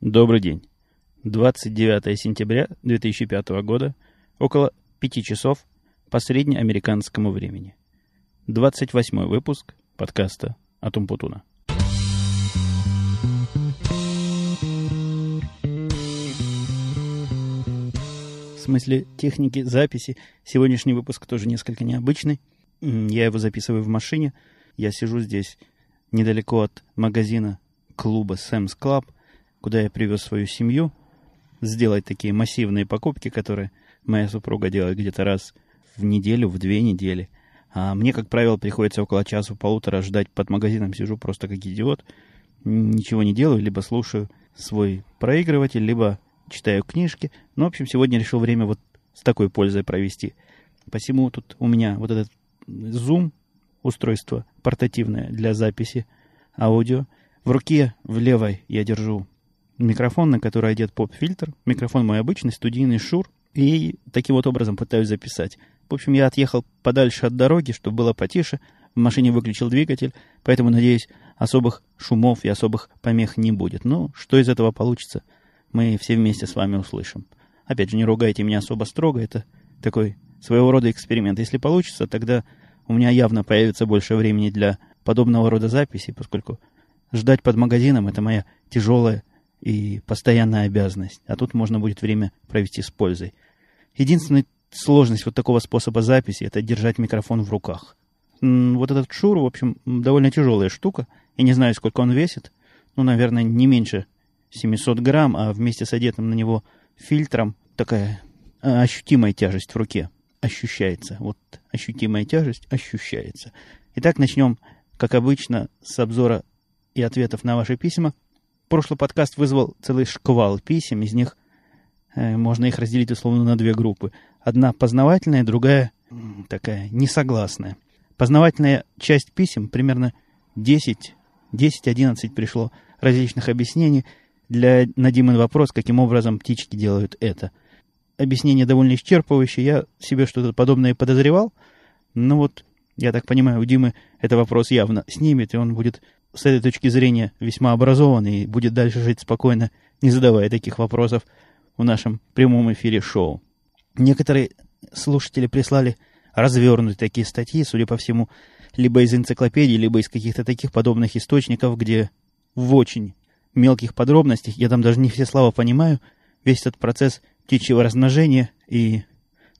Добрый день. 29 сентября 2005 года, около 5 часов по среднеамериканскому времени. 28 выпуск подкаста Атумпутуна. В смысле техники записи сегодняшний выпуск тоже несколько необычный. Я его записываю в машине. Я сижу здесь недалеко от магазина клуба Sam's Club, куда я привез свою семью, сделать такие массивные покупки, которые моя супруга делает где-то раз в неделю, в две недели. А мне, как правило, приходится около часу-полутора ждать под магазином, сижу просто как идиот, ничего не делаю, либо слушаю свой проигрыватель, либо читаю книжки. Ну, в общем, сегодня решил время вот с такой пользой провести. Посему тут у меня вот этот Zoom устройство портативное для записи аудио. В руке в левой я держу микрофон, на который одет поп-фильтр. Микрофон мой обычный, студийный Шур. И таким вот образом пытаюсь записать. В общем, я отъехал подальше от дороги, чтобы было потише. В машине выключил двигатель, поэтому, надеюсь, особых шумов и особых помех не будет. Но что из этого получится, мы все вместе с вами услышим. Опять же, не ругайте меня особо строго, это такой своего рода эксперимент. Если получится, тогда у меня явно появится больше времени для подобного рода записей, поскольку ждать под магазином – это моя тяжелая и постоянная обязанность. А тут можно будет время провести с пользой. Единственная сложность вот такого способа записи – это держать микрофон в руках. Вот этот шур, в общем, довольно тяжелая штука. Я не знаю, сколько он весит. Ну, наверное, не меньше 700 грамм, а вместе с одетым на него фильтром такая а, ощутимая тяжесть в руке ощущается. Вот ощутимая тяжесть ощущается. Итак, начнем, как обычно, с обзора и ответов на ваши письма. Прошлый подкаст вызвал целый шквал писем, из них э, можно их разделить условно на две группы. Одна познавательная, другая такая несогласная. Познавательная часть писем, примерно 10, 10-11 пришло различных объяснений для, на Димын вопрос, каким образом птички делают это – объяснение довольно исчерпывающее. Я себе что-то подобное подозревал. Но вот, я так понимаю, у Димы это вопрос явно снимет, и он будет с этой точки зрения весьма образован и будет дальше жить спокойно, не задавая таких вопросов в нашем прямом эфире шоу. Некоторые слушатели прислали развернутые такие статьи, судя по всему, либо из энциклопедий, либо из каких-то таких подобных источников, где в очень мелких подробностях, я там даже не все слова понимаю, весь этот процесс птичьего размножения и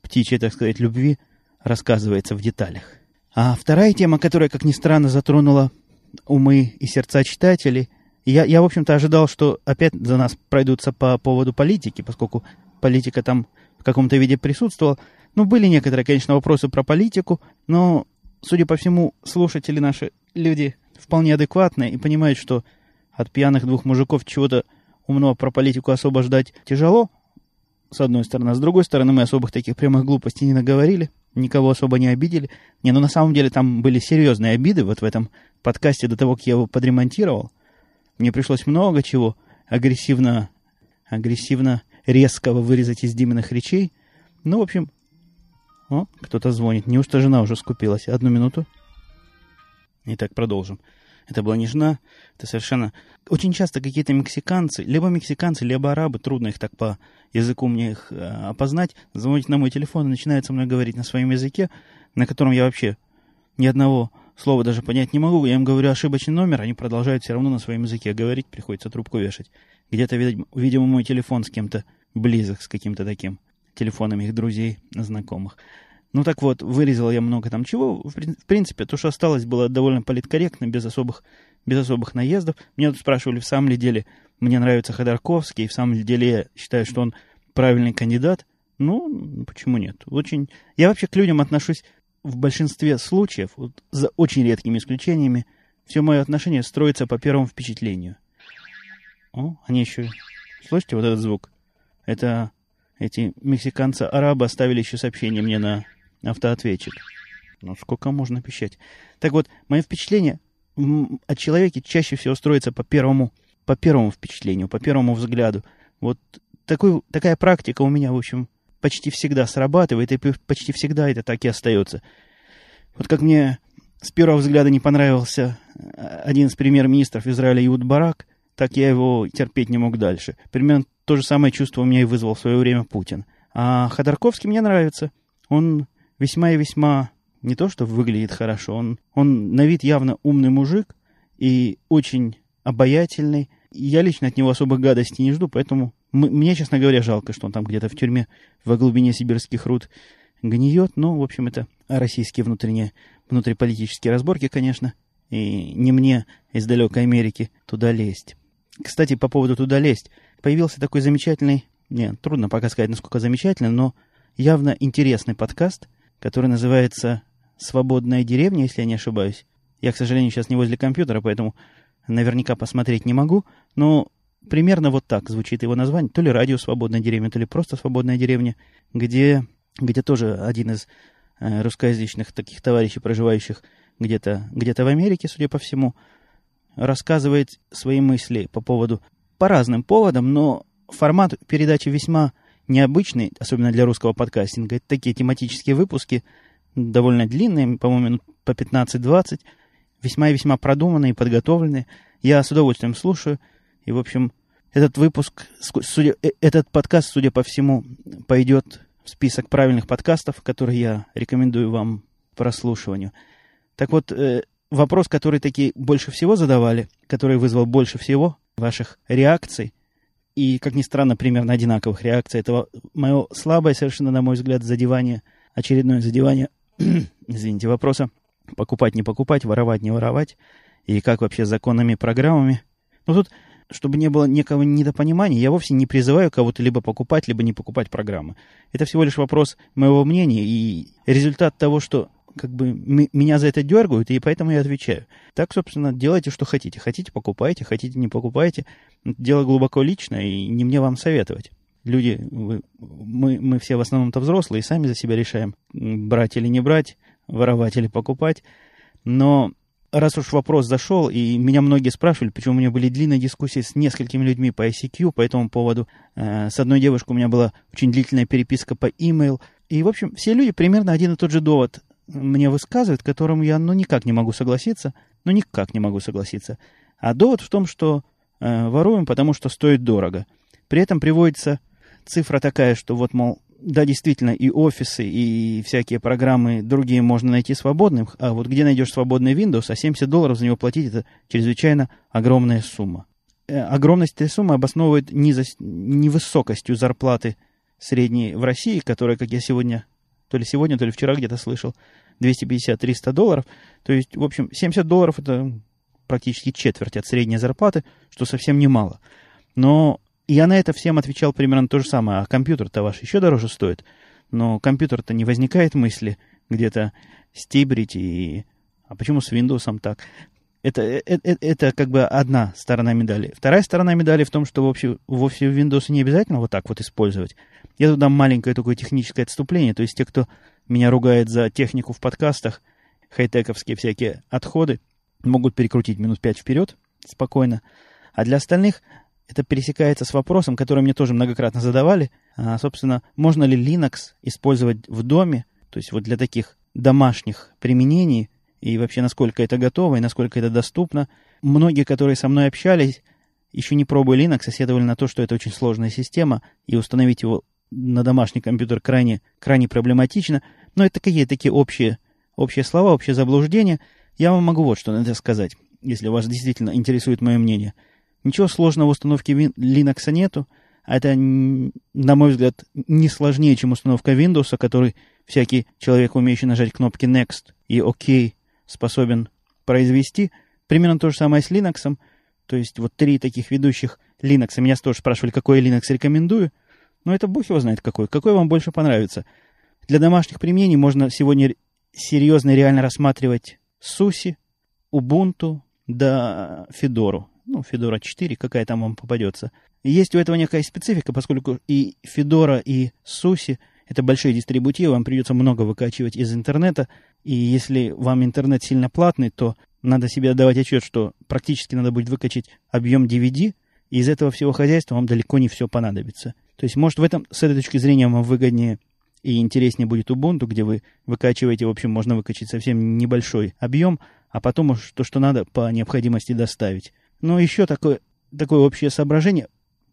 птичьей, так сказать, любви рассказывается в деталях. А вторая тема, которая, как ни странно, затронула умы и сердца читателей, я, я в общем-то, ожидал, что опять за нас пройдутся по поводу политики, поскольку политика там в каком-то виде присутствовала. Ну, были некоторые, конечно, вопросы про политику, но, судя по всему, слушатели наши люди вполне адекватные и понимают, что от пьяных двух мужиков чего-то умного про политику особо ждать тяжело, с одной стороны. А с другой стороны, мы особых таких прямых глупостей не наговорили, никого особо не обидели. Не, ну на самом деле там были серьезные обиды вот в этом подкасте до того, как я его подремонтировал. Мне пришлось много чего агрессивно, агрессивно резкого вырезать из Диминых речей. Ну, в общем, о, кто-то звонит. Неужто жена уже скупилась? Одну минуту. Итак, продолжим. Это была не жена, это совершенно... Очень часто какие-то мексиканцы, либо мексиканцы, либо арабы, трудно их так по языку мне их э, опознать, звонят на мой телефон и начинают со мной говорить на своем языке, на котором я вообще ни одного слова даже понять не могу. Я им говорю ошибочный номер, они продолжают все равно на своем языке говорить, приходится трубку вешать. Где-то, видимо, мой телефон с кем-то близок, с каким-то таким телефоном их друзей, знакомых. Ну так вот, вырезал я много там чего. В принципе, то, что осталось, было довольно политкорректно, без особых, без особых наездов. Меня тут спрашивали, в самом ли деле мне нравится Ходорковский, в самом деле я считаю, что он правильный кандидат. Ну, почему нет? Очень... Я вообще к людям отношусь в большинстве случаев, вот, за очень редкими исключениями, все мое отношение строится по первому впечатлению. О, они еще... Слышите вот этот звук? Это эти мексиканцы-арабы оставили еще сообщение мне на автоответчик. Ну, сколько можно пищать? Так вот, мое впечатление о человеке чаще всего строится по первому, по первому впечатлению, по первому взгляду. Вот такой, такая практика у меня, в общем, почти всегда срабатывает, и почти всегда это так и остается. Вот как мне с первого взгляда не понравился э, один из премьер-министров Израиля Иуд Барак, так я его терпеть не мог дальше. Примерно то же самое чувство у меня и вызвал в свое время Путин. А Ходорковский мне нравится. Он весьма и весьма не то, что выглядит хорошо, он, он на вид явно умный мужик и очень обаятельный. Я лично от него особых гадостей не жду, поэтому мне, честно говоря, жалко, что он там где-то в тюрьме во глубине сибирских руд гниет. Но, в общем, это российские внутренние, внутриполитические разборки, конечно. И не мне из далекой Америки туда лезть. Кстати, по поводу туда лезть. Появился такой замечательный, не, трудно пока сказать, насколько замечательный, но явно интересный подкаст, который называется «Свободная деревня», если я не ошибаюсь. Я, к сожалению, сейчас не возле компьютера, поэтому наверняка посмотреть не могу, но примерно вот так звучит его название. То ли радио «Свободная деревня», то ли просто «Свободная деревня», где, где тоже один из э, русскоязычных таких товарищей, проживающих где-то где в Америке, судя по всему, рассказывает свои мысли по поводу, по разным поводам, но формат передачи весьма необычный, особенно для русского подкастинга. Это такие тематические выпуски, довольно длинные, по-моему, по 15-20, весьма и весьма продуманные подготовленные. Я с удовольствием слушаю. И, в общем, этот выпуск, судя, э, этот подкаст, судя по всему, пойдет в список правильных подкастов, которые я рекомендую вам прослушиванию. Так вот, э, вопрос, который такие больше всего задавали, который вызвал больше всего ваших реакций, и, как ни странно, примерно одинаковых реакций, это мое слабое, совершенно, на мой взгляд, задевание, очередное задевание, извините, вопроса, покупать, не покупать, воровать, не воровать, и как вообще с законными программами. Но тут, чтобы не было некого недопонимания, я вовсе не призываю кого-то либо покупать, либо не покупать программы. Это всего лишь вопрос моего мнения и результат того, что как бы меня за это дергают, и поэтому я отвечаю. Так, собственно, делайте, что хотите. Хотите, покупайте, хотите, не покупайте. Дело глубоко личное, и не мне вам советовать. Люди, вы, мы, мы все в основном-то взрослые, сами за себя решаем, брать или не брать, воровать или покупать. Но раз уж вопрос зашел, и меня многие спрашивали, причем у меня были длинные дискуссии с несколькими людьми по ICQ по этому поводу. Э, с одной девушкой у меня была очень длительная переписка по email. И, в общем, все люди примерно один и тот же довод мне высказывают, которому я ну никак не могу согласиться, ну никак не могу согласиться. А довод в том, что э, воруем, потому что стоит дорого. При этом приводится цифра такая, что вот, мол, да, действительно, и офисы, и всякие программы другие можно найти свободным, а вот где найдешь свободный Windows, а 70 долларов за него платить, это чрезвычайно огромная сумма. Э, огромность этой суммы обосновывает невысокостью зарплаты средней в России, которая, как я сегодня то ли сегодня, то ли вчера где-то слышал, 250-300 долларов. То есть, в общем, 70 долларов это практически четверть от средней зарплаты, что совсем немало. Но я на это всем отвечал примерно то же самое. А компьютер-то ваш еще дороже стоит. Но компьютер-то не возникает мысли где-то стибрить и... А почему с Windows так? Это, это, э, это как бы одна сторона медали. Вторая сторона медали в том, что вообще, вовсе Windows не обязательно вот так вот использовать. Я тут дам маленькое такое техническое отступление. То есть те, кто меня ругает за технику в подкастах, хай-тековские всякие отходы, могут перекрутить минут пять вперед спокойно. А для остальных это пересекается с вопросом, который мне тоже многократно задавали. А, собственно, можно ли Linux использовать в доме, то есть вот для таких домашних применений, и вообще насколько это готово, и насколько это доступно. Многие, которые со мной общались, еще не пробуя Linux, соседовали на то, что это очень сложная система, и установить его на домашний компьютер крайне, крайне проблематично. Но это такие, такие общие, общие слова, общие заблуждения. Я вам могу вот что на сказать, если вас действительно интересует мое мнение. Ничего сложного в установке Linux нету. А это, на мой взгляд, не сложнее, чем установка Windows, который всякий человек, умеющий нажать кнопки Next и OK, способен произвести. Примерно то же самое с Linux. То есть вот три таких ведущих Linux. Меня тоже спрашивали, какой Linux рекомендую. Но это бог его знает какой. Какой вам больше понравится. Для домашних применений можно сегодня серьезно и реально рассматривать SUSE, Ubuntu, да Fedora. Ну, Fedora 4, какая там вам попадется. Есть у этого некая специфика, поскольку и Fedora, и SUSE – это большие дистрибутивы, вам придется много выкачивать из интернета, и если вам интернет сильно платный, то надо себе отдавать отчет, что практически надо будет выкачать объем DVD, и из этого всего хозяйства вам далеко не все понадобится. То есть, может, в этом, с этой точки зрения, вам выгоднее и интереснее будет Ubuntu, где вы выкачиваете, в общем, можно выкачать совсем небольшой объем, а потом уж то, что надо, по необходимости доставить. Но еще такое такое общее соображение.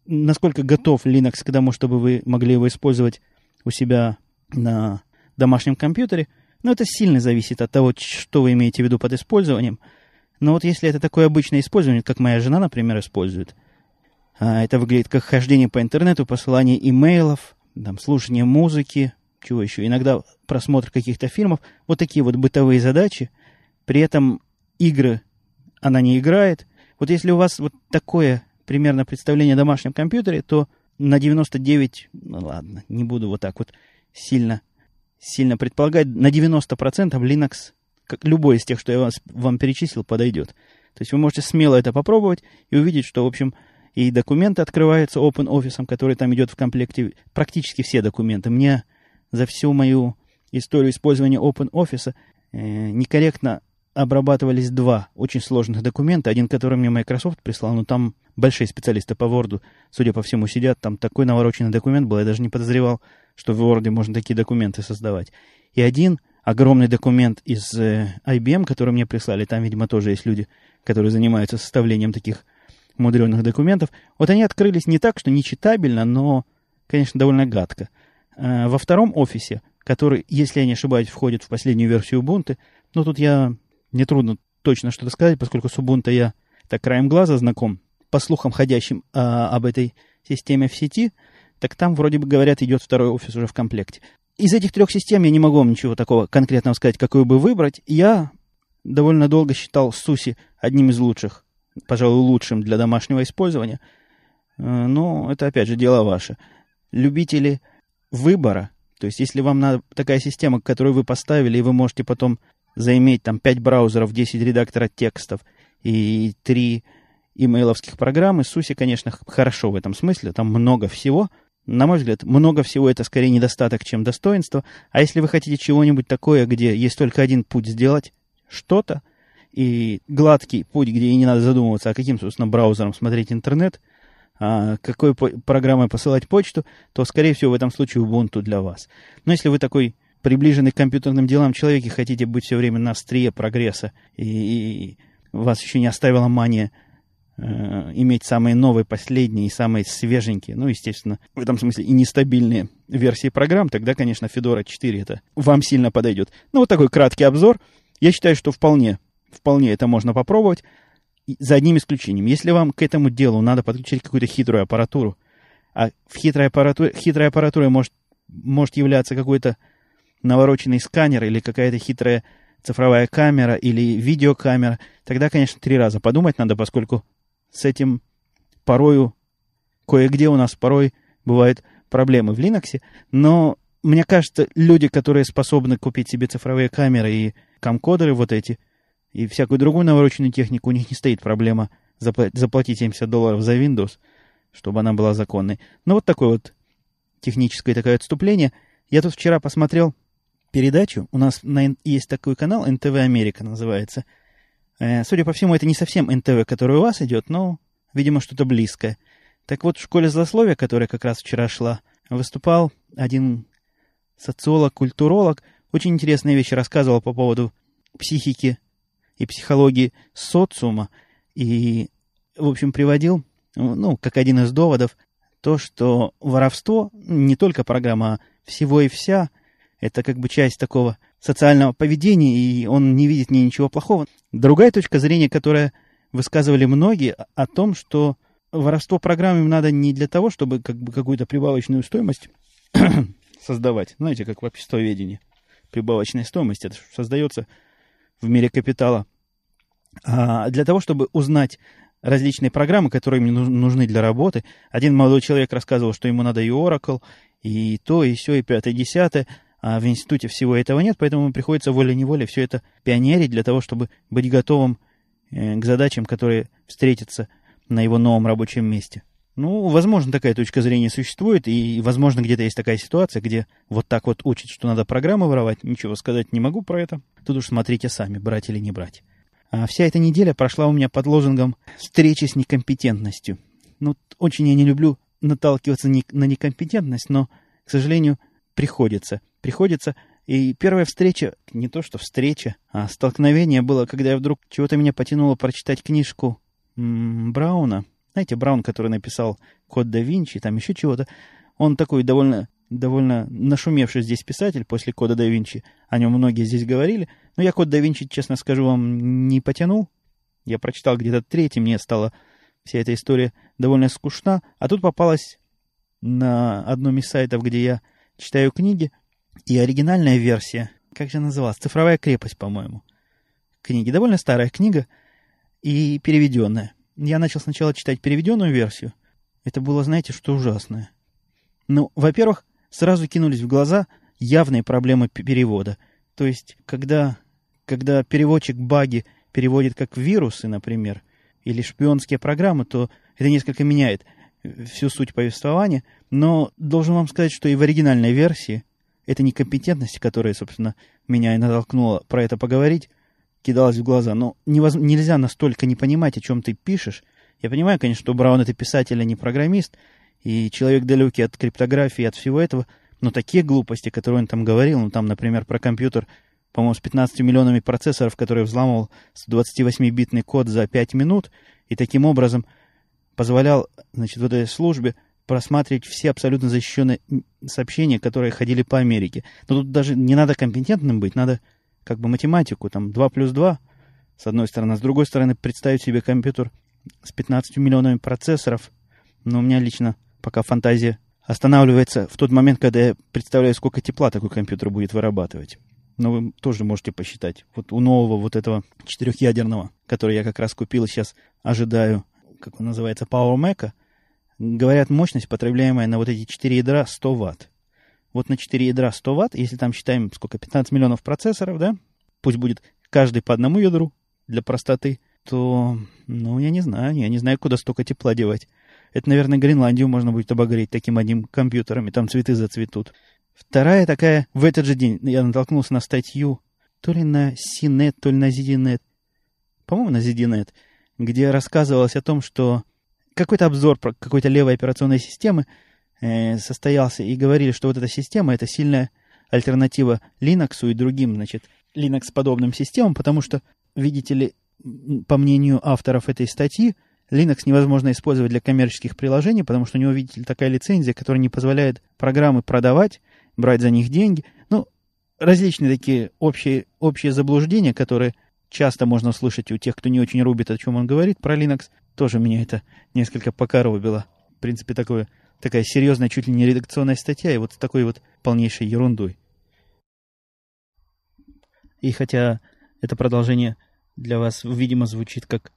Насколько готов Linux к тому, чтобы вы могли его использовать у себя на домашнем компьютере, ну, это сильно зависит от того, что вы имеете в виду под использованием. Но вот если это такое обычное использование, как моя жена, например, использует, а, это выглядит как хождение по интернету, посылание имейлов, там, слушание музыки, чего еще, иногда просмотр каких-то фильмов, вот такие вот бытовые задачи. При этом игры она не играет. Вот если у вас вот такое примерно представление о домашнем компьютере, то на 99, ну ладно, не буду вот так вот сильно, сильно предполагать, на 90% Linux, как любой из тех, что я вас, вам перечислил, подойдет. То есть вы можете смело это попробовать и увидеть, что, в общем, и документы открываются OpenOffice, который там идет в комплекте, практически все документы. Мне за всю мою историю использования OpenOffice э, некорректно обрабатывались два очень сложных документа. Один, который мне Microsoft прислал, но там большие специалисты по Word, судя по всему, сидят. Там такой навороченный документ был, я даже не подозревал, что в Word можно такие документы создавать. И один огромный документ из э, IBM, который мне прислали, там, видимо, тоже есть люди, которые занимаются составлением таких мудреных документов. Вот они открылись не так, что нечитабельно, но, конечно, довольно гадко. Э, во втором офисе, который, если я не ошибаюсь, входит в последнюю версию Ubuntu, ну, тут я... Мне трудно точно что-то сказать, поскольку с Ubuntu я так краем глаза знаком, по слухам ходящим а, об этой системе в сети, так там, вроде бы говорят, идет второй офис уже в комплекте. Из этих трех систем я не могу вам ничего такого конкретного сказать, какую бы выбрать. Я довольно долго считал Суси одним из лучших пожалуй, лучшим для домашнего использования. Э, но это, опять же, дело ваше. Любители выбора, то есть если вам надо такая система, которую вы поставили, и вы можете потом заиметь там 5 браузеров, 10 редакторов текстов и 3 имейловских программы, Суси, конечно, хорошо в этом смысле, там много всего. На мой взгляд, много всего это скорее недостаток, чем достоинство. А если вы хотите чего-нибудь такое, где есть только один путь сделать что-то, и гладкий путь, где не надо задумываться, а каким, собственно, браузером смотреть интернет, а какой по- программой посылать почту, то, скорее всего, в этом случае Ubuntu для вас. Но если вы такой приближенный к компьютерным делам человек и хотите быть все время на острие прогресса, и, и вас еще не оставила мания э, иметь самые новые, последние и самые свеженькие, ну, естественно, в этом смысле и нестабильные версии программ, тогда, конечно, Fedora 4 это вам сильно подойдет. Ну, вот такой краткий обзор. Я считаю, что вполне вполне это можно попробовать. За одним исключением. Если вам к этому делу надо подключить какую-то хитрую аппаратуру, а в хитрой аппаратуре, хитрой аппаратурой может, может являться какой-то навороченный сканер или какая-то хитрая цифровая камера или видеокамера, тогда, конечно, три раза подумать надо, поскольку с этим порою, кое-где у нас порой бывают проблемы в Linux, но мне кажется, люди, которые способны купить себе цифровые камеры и камкодеры вот эти, и всякую другую навороченную технику, у них не стоит проблема заплатить 70 долларов за Windows, чтобы она была законной. Ну, вот такое вот техническое такое отступление. Я тут вчера посмотрел передачу. У нас на, есть такой канал, НТВ Америка называется. Э, судя по всему, это не совсем НТВ, который у вас идет, но, видимо, что-то близкое. Так вот, в школе злословия, которая как раз вчера шла, выступал один социолог, культуролог. Очень интересные вещи рассказывал по поводу психики и психологии социума, и, в общем, приводил, ну, как один из доводов, то, что воровство не только программа, всего и вся, это как бы часть такого социального поведения, и он не видит ни ничего плохого. Другая точка зрения, которая высказывали многие, о том, что воровство программ им надо не для того, чтобы как бы какую-то прибавочную стоимость создавать. Знаете, как в обществоведении. Прибавочная стоимость, это создается в мире капитала, а для того, чтобы узнать различные программы, которые мне нужны для работы. Один молодой человек рассказывал, что ему надо и Oracle, и то, и все, и пятое, и десятое, а в институте всего этого нет, поэтому приходится волей-неволей все это пионерить для того, чтобы быть готовым э, к задачам, которые встретятся на его новом рабочем месте. Ну, возможно, такая точка зрения существует, и, возможно, где-то есть такая ситуация, где вот так вот учат, что надо программы воровать. Ничего сказать не могу про это. Тут уж смотрите сами, брать или не брать. А вся эта неделя прошла у меня под лозунгом «встречи с некомпетентностью». Ну, очень я не люблю наталкиваться на некомпетентность, но, к сожалению, приходится. Приходится. И первая встреча, не то что встреча, а столкновение было, когда я вдруг чего-то меня потянуло прочитать книжку м -м, Брауна Знаете, Браун, который написал «Код да Винчи», там еще чего-то, он такой довольно, довольно нашумевший здесь писатель после «Кода да Винчи». О нем многие здесь говорили. Но я «Код да Винчи», честно скажу вам, не потянул. Я прочитал где-то третий, мне стала вся эта история довольно скучна. А тут попалась на одном из сайтов, где я читаю книги, и оригинальная версия, как же называлась, «Цифровая крепость», по-моему, книги. Довольно старая книга и переведенная. Я начал сначала читать переведенную версию. Это было, знаете, что ужасное. Ну, во-первых, сразу кинулись в глаза явные проблемы перевода. То есть, когда, когда переводчик баги переводит как вирусы, например, или шпионские программы, то это несколько меняет всю суть повествования. Но должен вам сказать, что и в оригинальной версии это некомпетентность, которая, собственно, меня и натолкнула про это поговорить, кидалась в глаза. Но невоз... нельзя настолько не понимать, о чем ты пишешь. Я понимаю, конечно, что Браун это писатель, а не программист, и человек далекий от криптографии, от всего этого, но такие глупости, которые он там говорил, ну там, например, про компьютер, по-моему, с 15 миллионами процессоров, который взламывал 128-битный код за 5 минут, и таким образом позволял, значит, вот этой службе просматривать все абсолютно защищенные сообщения, которые ходили по Америке. Но тут даже не надо компетентным быть, надо как бы математику, там 2 плюс 2, с одной стороны, а с другой стороны, представить себе компьютер с 15 миллионами процессоров. Но у меня лично пока фантазия останавливается в тот момент, когда я представляю, сколько тепла такой компьютер будет вырабатывать. Но вы тоже можете посчитать. Вот у нового вот этого четырехъядерного, который я как раз купил и сейчас ожидаю, как он называется, Power Mac, говорят, мощность, потребляемая на вот эти 4 ядра, 100 ватт. Вот на 4 ядра 100 ватт, если там считаем, сколько, 15 миллионов процессоров, да, пусть будет каждый по одному ядру для простоты, то, ну, я не знаю, я не знаю, куда столько тепла девать. Это, наверное, Гренландию можно будет обогреть таким одним компьютером, и там цветы зацветут. Вторая такая, в этот же день я натолкнулся на статью, то ли на CNET, то ли на ZDNet, по-моему, на ZDNet, где рассказывалось о том, что какой-то обзор про какой-то левой операционной системы э, состоялся, и говорили, что вот эта система — это сильная альтернатива Linux и другим, значит, Linux-подобным системам, потому что, видите ли, по мнению авторов этой статьи, Linux невозможно использовать для коммерческих приложений, потому что у него, видите ли, такая лицензия, которая не позволяет программы продавать, брать за них деньги. Ну, различные такие общие, общие заблуждения, которые часто можно услышать у тех, кто не очень рубит, о чем он говорит про Linux. Тоже меня это несколько покоробило. В принципе, такое, такая серьезная, чуть ли не редакционная статья, и вот с такой вот полнейшей ерундой. И хотя это продолжение для вас, видимо, звучит как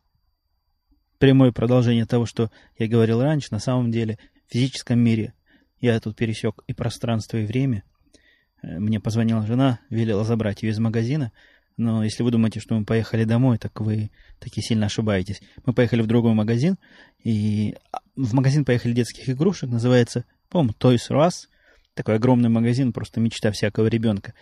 прямое продолжение того, что я говорил раньше, на самом деле в физическом мире я тут пересек и пространство, и время. Мне позвонила жена, велела забрать ее из магазина. Но если вы думаете, что мы поехали домой, так вы таки сильно ошибаетесь. Мы поехали в другой магазин, и а, в магазин поехали детских игрушек, называется, по-моему, Toys R Us. Такой огромный магазин, просто мечта всякого ребенка.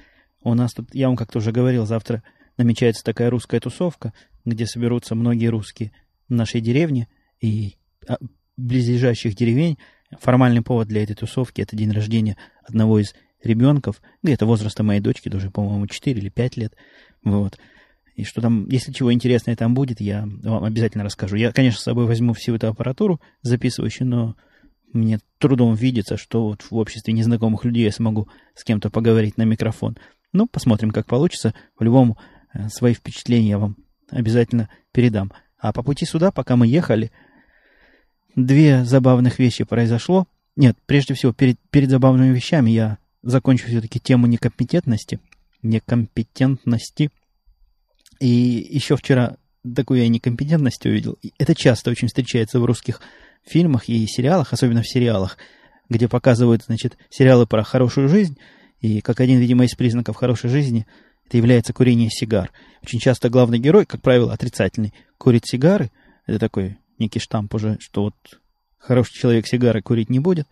У нас тут, я вам как-то уже говорил, завтра намечается такая русская тусовка, где соберутся многие русские нашей деревне и а, близлежащих деревень. Формальный повод для этой тусовки – это день рождения одного из ребенков, где-то возраста моей дочки, тоже, по-моему, 4 или 5 лет. Вот. И что там, если чего интересное там будет, я вам обязательно расскажу. Я, конечно, с собой возьму всю эту аппаратуру записывающую, но мне трудом видится, что вот в обществе незнакомых людей я смогу с кем-то поговорить на микрофон. Ну, посмотрим, как получится. В любом э, свои впечатления я вам обязательно передам. А по пути сюда, пока мы ехали, две забавных вещи произошло. Нет, прежде всего, перед, перед забавными вещами я закончу все-таки тему некомпетентности. Некомпетентности. И еще вчера такую я некомпетентность увидел. Это часто очень встречается в русских фильмах и сериалах, особенно в сериалах, где показывают, значит, сериалы про хорошую жизнь, и как один, видимо, из признаков хорошей жизни это является курение сигар. Очень часто главный герой, как правило, отрицательный, курит сигары. Это такой некий штамп уже, что вот хороший человек сигары курить не будет.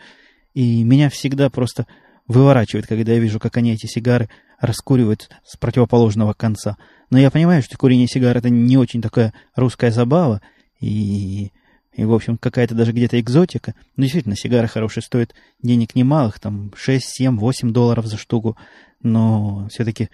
И меня всегда просто выворачивает, когда я вижу, как они эти сигары раскуривают с противоположного конца. Но я понимаю, что курение сигар это не очень такая русская забава, и, и в общем, какая-то даже где-то экзотика. Но действительно, сигары хорошие стоят денег немалых, там 6, 7, 8 долларов за штуку, но все-таки,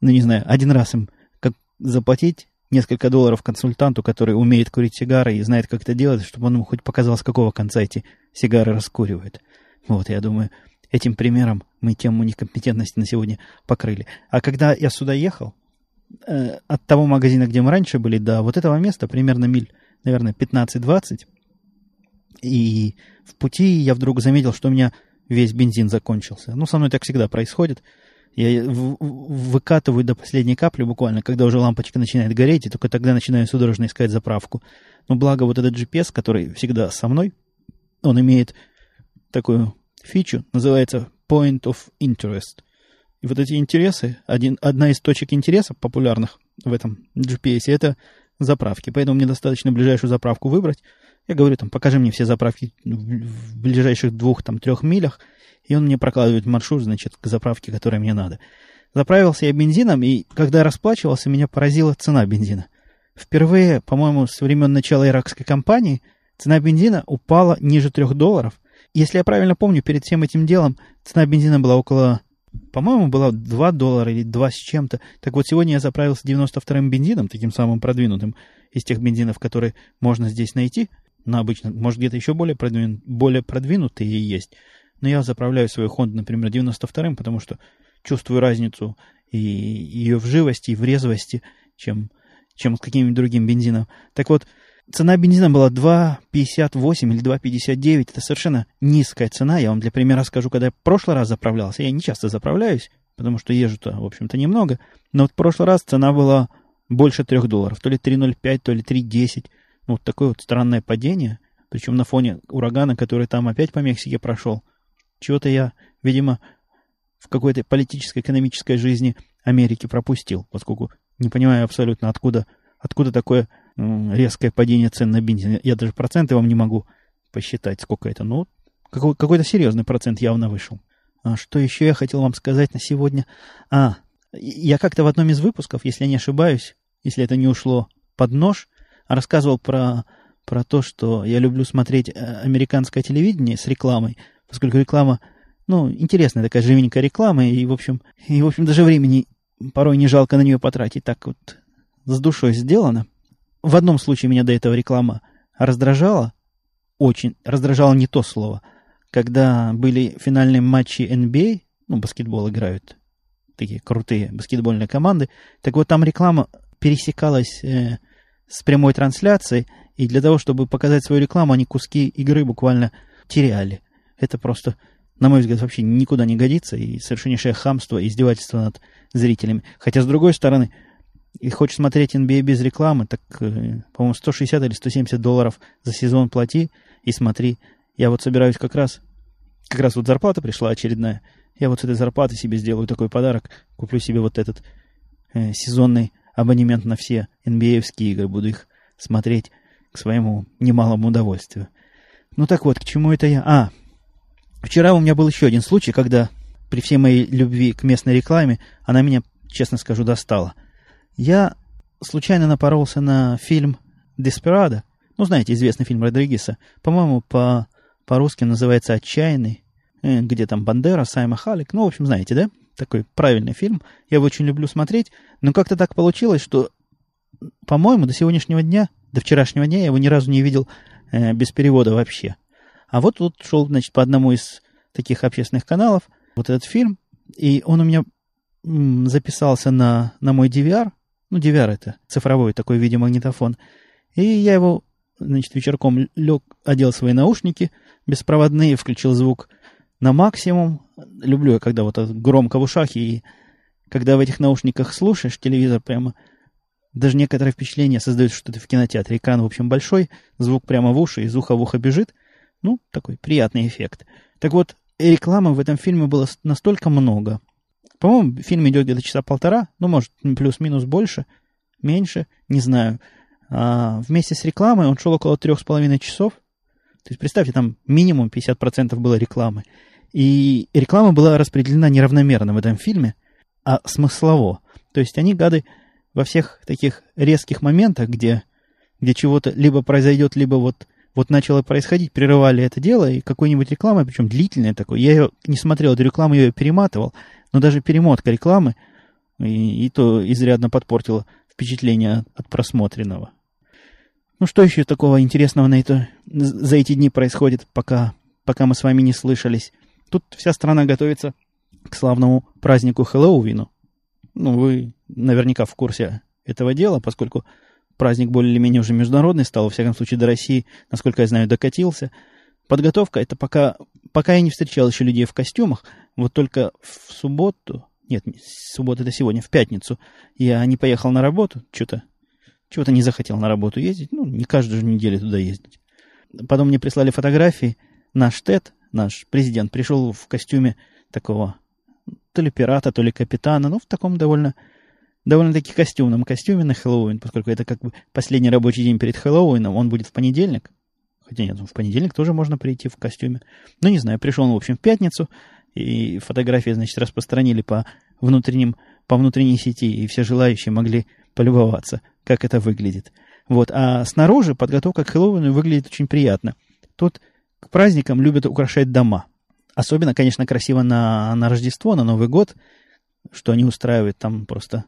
ну не знаю, один раз им как заплатить несколько долларов консультанту, который умеет курить сигары и знает, как это делать, чтобы он ему хоть показал, с какого конца эти сигары раскуривают. Вот, я думаю, этим примером мы тему некомпетентности на сегодня покрыли. А когда я сюда ехал, э, от того магазина, где мы раньше были, до вот этого места, примерно миль, наверное, 15-20, и в пути я вдруг заметил, что у меня весь бензин закончился. Ну, со мной так всегда происходит. Я выкатываю до последней капли буквально, когда уже лампочка начинает гореть, и только тогда начинаю судорожно искать заправку. Но благо вот этот GPS, который всегда со мной, он имеет такую фичу, называется Point of Interest. И вот эти интересы, один, одна из точек интереса популярных в этом GPS, это заправки. Поэтому мне достаточно ближайшую заправку выбрать. Я говорю, там, покажи мне все заправки в ближайших двух, там, трех милях – и он мне прокладывает маршрут, значит, к заправке, которая мне надо. Заправился я бензином, и когда расплачивался, меня поразила цена бензина. Впервые, по-моему, с времен начала иракской кампании цена бензина упала ниже трех долларов. Если я правильно помню, перед всем этим делом цена бензина была около, по-моему, была 2 доллара или 2 с чем-то. Так вот, сегодня я заправился 92-м бензином, таким самым продвинутым из тех бензинов, которые можно здесь найти. На обычно, может, где-то еще более, продвин, более продвинутые есть. Но я заправляю свою Honda, например, 92-м, потому что чувствую разницу и ее в живости, и в резвости, чем, чем с каким-нибудь другим бензином. Так вот, цена бензина была 2,58 или 2,59. Это совершенно низкая цена. Я вам для примера скажу, когда я в прошлый раз заправлялся. Я не часто заправляюсь, потому что езжу-то, в общем-то, немного. Но вот в прошлый раз цена была больше 3 долларов. То ли 3,05, то ли 3,10. Ну, вот такое вот странное падение. Причем на фоне урагана, который там опять по Мексике прошел – чего-то я, видимо, в какой-то политической, экономической жизни Америки пропустил, поскольку не понимаю абсолютно, откуда, откуда такое резкое падение цен на бензин. Я даже проценты вам не могу посчитать, сколько это. Но какой, какой-то серьезный процент явно вышел. А что еще я хотел вам сказать на сегодня? А, я как-то в одном из выпусков, если я не ошибаюсь, если это не ушло под нож, рассказывал про, про то, что я люблю смотреть э, американское телевидение с рекламой – поскольку реклама, ну, интересная такая живенькая реклама, и, в общем, и, в общем, даже времени порой не жалко на нее потратить, так вот с душой сделано. В одном случае меня до этого реклама раздражала, очень, раздражала не то слово, когда были финальные матчи NBA, ну, баскетбол играют, такие крутые баскетбольные команды, так вот там реклама пересекалась э, с прямой трансляцией, и для того, чтобы показать свою рекламу, они куски игры буквально теряли. Это просто, на мой взгляд, вообще никуда не годится и совершеннейшее хамство и издевательство над зрителями. Хотя, с другой стороны, и хочешь смотреть NBA без рекламы, так, э, по-моему, 160 или 170 долларов за сезон плати и смотри. Я вот собираюсь как раз, как раз вот зарплата пришла очередная. Я вот с этой зарплаты себе сделаю такой подарок. Куплю себе вот этот э, сезонный абонемент на все nba игры. Буду их смотреть к своему немалому удовольствию. Ну так вот, к чему это я? А, Вчера у меня был еще один случай, когда при всей моей любви к местной рекламе она меня, честно скажу, достала. Я случайно напоролся на фильм «Деспирадо». Ну, знаете, известный фильм Родригеса. По-моему, по, по-русски называется «Отчаянный», э, где там Бандера, Сайма Халик. Ну, в общем, знаете, да? Такой правильный фильм. Я его очень люблю смотреть. Но как-то так получилось, что, по-моему, до сегодняшнего дня, до вчерашнего дня я его ни разу не видел э, без перевода вообще. А вот тут шел, значит, по одному из таких общественных каналов вот этот фильм, и он у меня записался на, на мой DVR. Ну, DVR это цифровой такой видеомагнитофон. И я его, значит, вечерком лег, одел свои наушники беспроводные, включил звук на максимум. Люблю я, когда вот громко в ушах, и когда в этих наушниках слушаешь телевизор, прямо даже некоторое впечатление создает, что ты в кинотеатре. Экран, в общем, большой, звук прямо в уши, из уха в ухо бежит – ну, такой приятный эффект. Так вот, рекламы в этом фильме было настолько много. По-моему, фильм идет где-то часа полтора, ну, может, плюс-минус больше, меньше, не знаю. А вместе с рекламой он шел около трех с половиной часов. То есть, представьте, там минимум 50% было рекламы. И реклама была распределена неравномерно в этом фильме, а смыслово. То есть, они, гады, во всех таких резких моментах, где, где чего-то либо произойдет, либо вот вот начало происходить, прерывали это дело, и какой-нибудь рекламой, причем длительная такой, я ее не смотрел, эту рекламу я ее перематывал, но даже перемотка рекламы, и, и то изрядно подпортила впечатления от просмотренного. Ну, что еще такого интересного на это, за эти дни происходит, пока, пока мы с вами не слышались? Тут вся страна готовится к славному празднику Хэллоуину. Ну, вы наверняка в курсе этого дела, поскольку праздник более-менее уже международный стал, во всяком случае, до России, насколько я знаю, докатился. Подготовка, это пока, пока я не встречал еще людей в костюмах, вот только в субботу, нет, суббота это сегодня, в пятницу, я не поехал на работу, что-то чего-то не захотел на работу ездить, ну, не каждую же неделю туда ездить. Потом мне прислали фотографии, наш Тед, наш президент, пришел в костюме такого то ли пирата, то ли капитана, ну, в таком довольно довольно-таки костюмном костюме на Хэллоуин, поскольку это как бы последний рабочий день перед Хэллоуином, он будет в понедельник. Хотя нет, в понедельник тоже можно прийти в костюме. Ну, не знаю, пришел он, в общем, в пятницу, и фотографии, значит, распространили по внутренним, по внутренней сети, и все желающие могли полюбоваться, как это выглядит. Вот. А снаружи подготовка к Хэллоуину выглядит очень приятно. Тут к праздникам любят украшать дома. Особенно, конечно, красиво на, на Рождество, на Новый год, что они устраивают там просто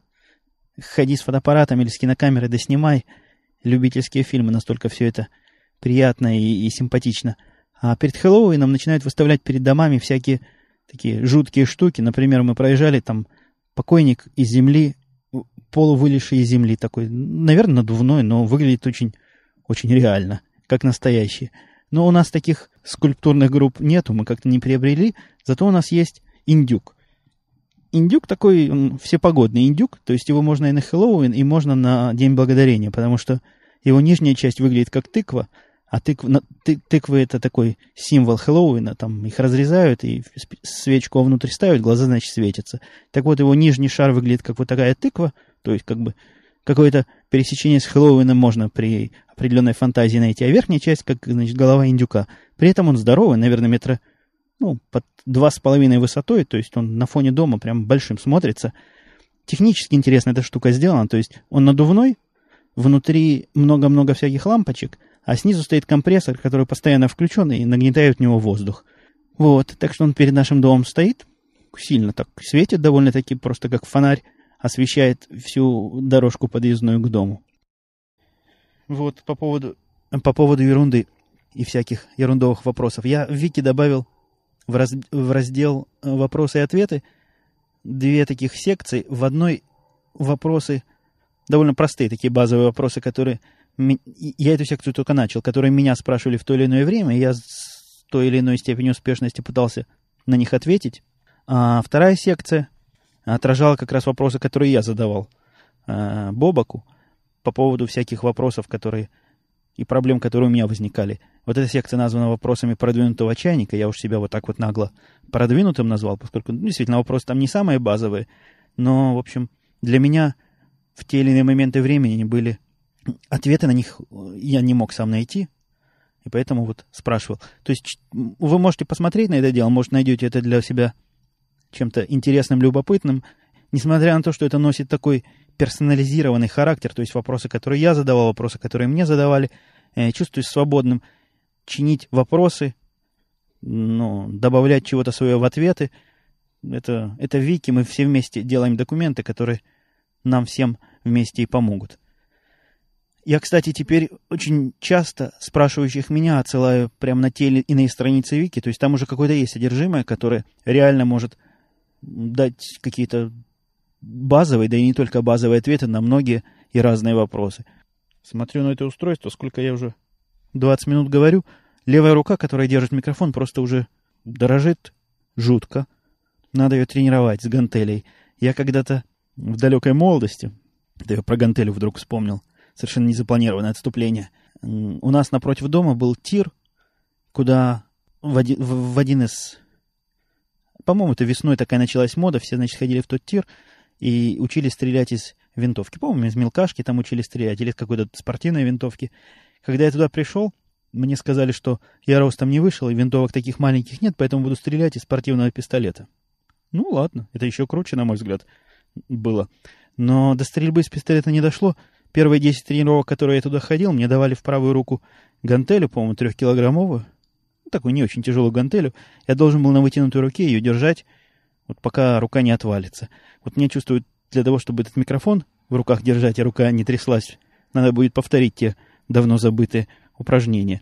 ходи с фотоаппаратом или с кинокамерой, да снимай любительские фильмы, настолько все это приятно и, и симпатично. А перед Хэллоуином начинают выставлять перед домами всякие такие жуткие штуки. Например, мы проезжали там покойник из земли, полувылезший из земли такой, наверное, надувной, но выглядит очень, очень реально, как настоящий. Но у нас таких скульптурных групп нету, мы как-то не приобрели, зато у нас есть индюк индюк такой, он всепогодный индюк, то есть его можно и на Хэллоуин, и можно на День Благодарения, потому что его нижняя часть выглядит как тыква, а тыкв, на, ты, тыквы это такой символ Хэллоуина, там их разрезают и свечку внутрь ставят, глаза, значит, светятся. Так вот, его нижний шар выглядит как вот такая тыква, то есть как бы какое-то пересечение с Хэллоуином можно при определенной фантазии найти, а верхняя часть, как, значит, голова индюка. При этом он здоровый, наверное, метра ну, под два с половиной высотой, то есть он на фоне дома прям большим смотрится. Технически интересно эта штука сделана, то есть он надувной, внутри много-много всяких лампочек, а снизу стоит компрессор, который постоянно включен и нагнетает в него воздух. Вот, так что он перед нашим домом стоит, сильно так светит довольно-таки, просто как фонарь, освещает всю дорожку подъездную к дому. Вот, по поводу, по поводу ерунды и всяких ерундовых вопросов. Я в Вики добавил в, раз, в раздел «Вопросы и ответы» две таких секции. В одной вопросы, довольно простые такие базовые вопросы, которые... Я эту секцию только начал, которые меня спрашивали в то или иное время, и я с той или иной степенью успешности пытался на них ответить. А вторая секция отражала как раз вопросы, которые я задавал э, Бобаку по поводу всяких вопросов, которые и проблем, которые у меня возникали. Вот эта секция названа вопросами продвинутого чайника. Я уж себя вот так вот нагло продвинутым назвал, поскольку ну, действительно вопросы там не самые базовые. Но, в общем, для меня в те или иные моменты времени были... Ответы на них я не мог сам найти, и поэтому вот спрашивал. То есть вы можете посмотреть на это дело, может, найдете это для себя чем-то интересным, любопытным, несмотря на то, что это носит такой персонализированный характер, то есть вопросы, которые я задавал, вопросы, которые мне задавали, э, чувствуюсь свободным чинить вопросы, ну, добавлять чего-то свое в ответы. Это, это Вики, мы все вместе делаем документы, которые нам всем вместе и помогут. Я, кстати, теперь очень часто спрашивающих меня отсылаю прямо на те или иные страницы Вики, то есть там уже какое-то есть содержимое, которое реально может дать какие-то базовые, да и не только базовые ответы на многие и разные вопросы. Смотрю на это устройство, сколько я уже 20 минут говорю, левая рука, которая держит микрофон, просто уже дорожит жутко. Надо ее тренировать с гантелей. Я когда-то в далекой молодости, да я про гантелю вдруг вспомнил, совершенно незапланированное отступление. У нас напротив дома был тир, куда в один, в, в один из... По-моему, это весной такая началась мода, все, значит, ходили в тот тир, и учили стрелять из винтовки. По-моему, из мелкашки там учили стрелять, или из какой-то спортивной винтовки. Когда я туда пришел, мне сказали, что я ростом не вышел, и винтовок таких маленьких нет, поэтому буду стрелять из спортивного пистолета. Ну, ладно, это еще круче, на мой взгляд, было. Но до стрельбы из пистолета не дошло. Первые 10 тренировок, которые я туда ходил, мне давали в правую руку гантелю, по-моему, трехкилограммовую. Ну, такую не очень тяжелую гантелю. Я должен был на вытянутой руке ее держать вот пока рука не отвалится. Вот мне чувствуют, для того, чтобы этот микрофон в руках держать, а рука не тряслась. Надо будет повторить те давно забытые упражнения.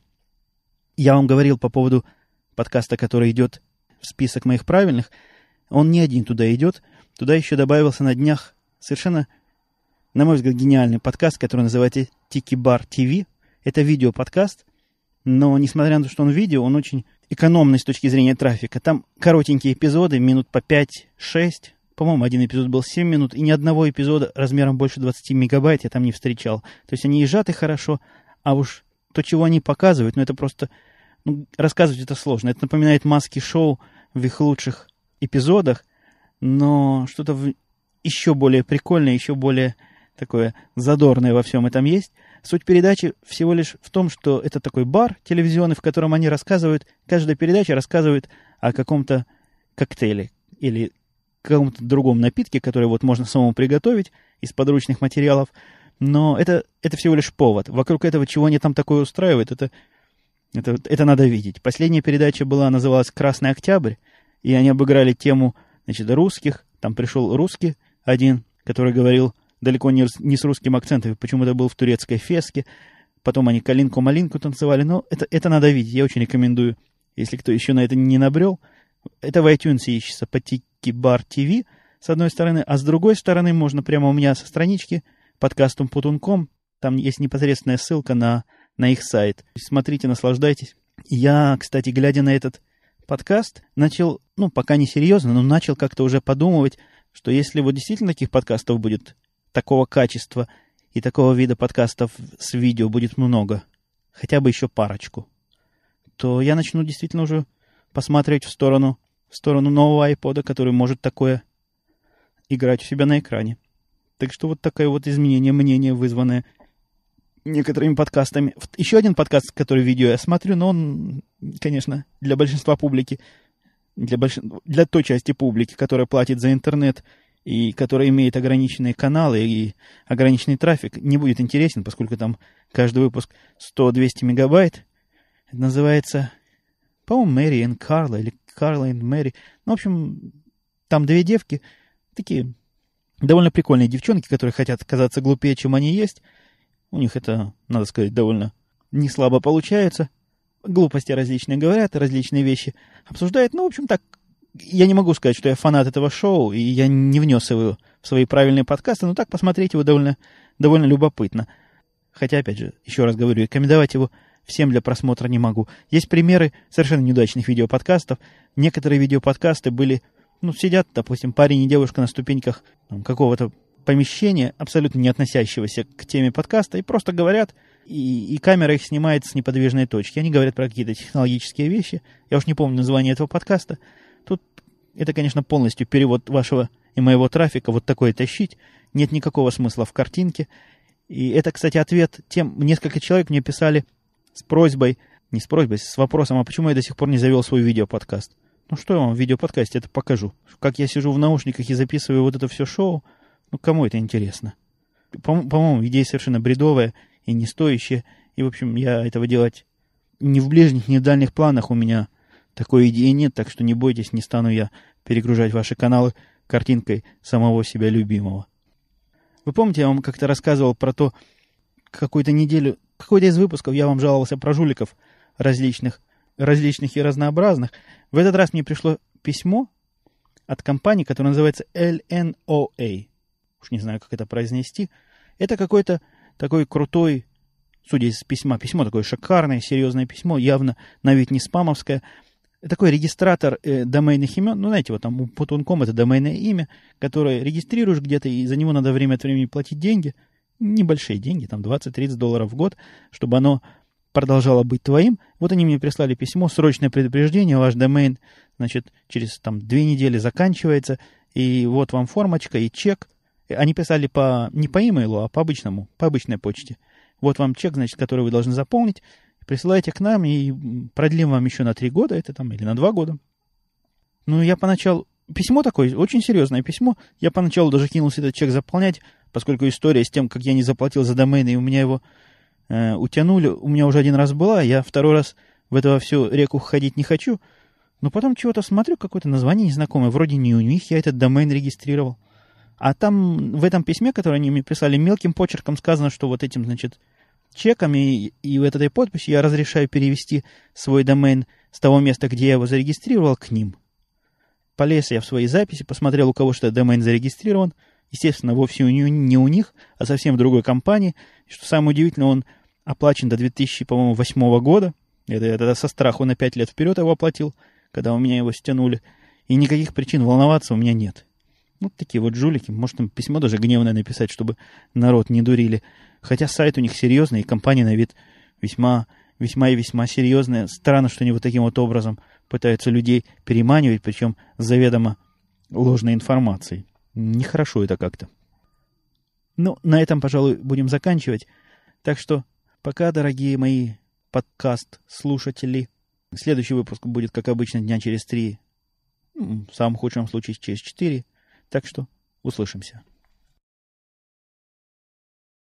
Я вам говорил по поводу подкаста, который идет в список моих правильных. Он не один туда идет. Туда еще добавился на днях совершенно, на мой взгляд, гениальный подкаст, который называется Тики Бар ТВ. Это видео-подкаст, но несмотря на то, что он видео, он очень экономный с точки зрения трафика. Там коротенькие эпизоды, минут по 5-6. По-моему, один эпизод был 7 минут, и ни одного эпизода размером больше 20 мегабайт я там не встречал. То есть они и сжаты хорошо, а уж то, чего они показывают, ну это просто... Ну, рассказывать это сложно. Это напоминает маски-шоу в их лучших эпизодах, но что-то в... еще более прикольное, еще более такое задорное во всем этом есть. Суть передачи всего лишь в том, что это такой бар телевизионный, в котором они рассказывают, каждая передача рассказывает о каком-то коктейле или каком-то другом напитке, который вот можно самому приготовить из подручных материалов. Но это, это всего лишь повод. Вокруг этого, чего они там такое устраивают, это, это, это надо видеть. Последняя передача была, называлась «Красный октябрь», и они обыграли тему, значит, русских. Там пришел русский один, который говорил далеко не, не с русским акцентом, почему-то был в турецкой феске. Потом они калинку-малинку танцевали. Но это, это надо видеть, я очень рекомендую. Если кто еще на это не набрел, это в iTunes ищется по Тики Бар ТВ, с одной стороны, а с другой стороны можно прямо у меня со странички подкастом Путунком, там есть непосредственная ссылка на, на их сайт. Смотрите, наслаждайтесь. Я, кстати, глядя на этот подкаст, начал, ну, пока не серьезно, но начал как-то уже подумывать, что если вот действительно таких подкастов будет такого качества и такого вида подкастов с видео будет много, хотя бы еще парочку, то я начну действительно уже посмотреть в сторону, в сторону нового iPod, который может такое играть у себя на экране. Так что вот такое вот изменение мнения, вызванное некоторыми подкастами. Еще один подкаст, который видео я смотрю, но он, конечно, для большинства публики, для, больш... для той части публики, которая платит за интернет и которая имеет ограниченные каналы и ограниченный трафик, не будет интересен, поскольку там каждый выпуск 100-200 мегабайт. Это называется, по-моему, Мэри и Карла или Карла и Мэри. Ну, в общем, там две девки, такие довольно прикольные девчонки, которые хотят казаться глупее, чем они есть. У них это, надо сказать, довольно не слабо получается. Глупости различные говорят, различные вещи обсуждают. Ну, в общем, так, я не могу сказать, что я фанат этого шоу, и я не внес его в свои правильные подкасты, но так посмотреть его довольно, довольно любопытно. Хотя, опять же, еще раз говорю, рекомендовать его всем для просмотра не могу. Есть примеры совершенно неудачных видеоподкастов. Некоторые видеоподкасты были ну, сидят, допустим, парень и девушка на ступеньках какого-то помещения, абсолютно не относящегося к теме подкаста, и просто говорят, и, и камера их снимает с неподвижной точки. Они говорят про какие-то технологические вещи. Я уж не помню название этого подкаста. Тут это, конечно, полностью перевод вашего и моего трафика вот такой тащить. Нет никакого смысла в картинке. И это, кстати, ответ тем... Несколько человек мне писали с просьбой, не с просьбой, с вопросом, а почему я до сих пор не завел свой видеоподкаст. Ну что я вам в видеоподкасте это покажу? Как я сижу в наушниках и записываю вот это все шоу? Ну кому это интересно? По- по-моему, идея совершенно бредовая и не стоящая. И, в общем, я этого делать ни в ближних, ни в дальних планах у меня такой идеи нет, так что не бойтесь, не стану я перегружать ваши каналы картинкой самого себя любимого. Вы помните, я вам как-то рассказывал про то, какую-то неделю, какой-то из выпусков я вам жаловался про жуликов различных, различных и разнообразных. В этот раз мне пришло письмо от компании, которая называется LNOA. Уж не знаю, как это произнести. Это какой-то такой крутой, судя из письма, письмо такое шикарное, серьезное письмо, явно на вид не спамовское. Такой регистратор э, доменных имен, ну, знаете, вот там у Putun.com это доменное имя, которое регистрируешь где-то, и за него надо время от времени платить деньги, небольшие деньги, там 20-30 долларов в год, чтобы оно продолжало быть твоим. Вот они мне прислали письмо, срочное предупреждение, ваш домен, значит, через там две недели заканчивается, и вот вам формочка и чек. Они писали по, не по имейлу, а по обычному, по обычной почте. Вот вам чек, значит, который вы должны заполнить, присылайте к нам и продлим вам еще на три года это там, или на два года. Ну, я поначалу... Письмо такое, очень серьезное письмо. Я поначалу даже кинулся этот чек заполнять, поскольку история с тем, как я не заплатил за домен, и у меня его э, утянули. У меня уже один раз была, я второй раз в эту всю реку ходить не хочу. Но потом чего-то смотрю, какое-то название незнакомое. Вроде не у них я этот домен регистрировал. А там в этом письме, которое они мне прислали, мелким почерком сказано, что вот этим, значит, чеками и в этой подписи я разрешаю перевести свой домен с того места, где я его зарегистрировал, к ним. Полез я в свои записи, посмотрел, у кого что домен зарегистрирован. Естественно, вовсе не у них, а совсем в другой компании. И что самое удивительное, он оплачен до 2008 года. Это я тогда со страху на 5 лет вперед его оплатил, когда у меня его стянули. И никаких причин волноваться у меня нет. Вот такие вот жулики. Может, им письмо даже гневное написать, чтобы народ не дурили. Хотя сайт у них серьезный, и компания на вид весьма, весьма и весьма серьезная. Странно, что они вот таким вот образом пытаются людей переманивать, причем заведомо ложной информацией. Нехорошо это как-то. Ну, на этом, пожалуй, будем заканчивать. Так что пока, дорогие мои подкаст-слушатели. Следующий выпуск будет, как обычно, дня через три. В самом худшем случае через четыре. Так что услышимся.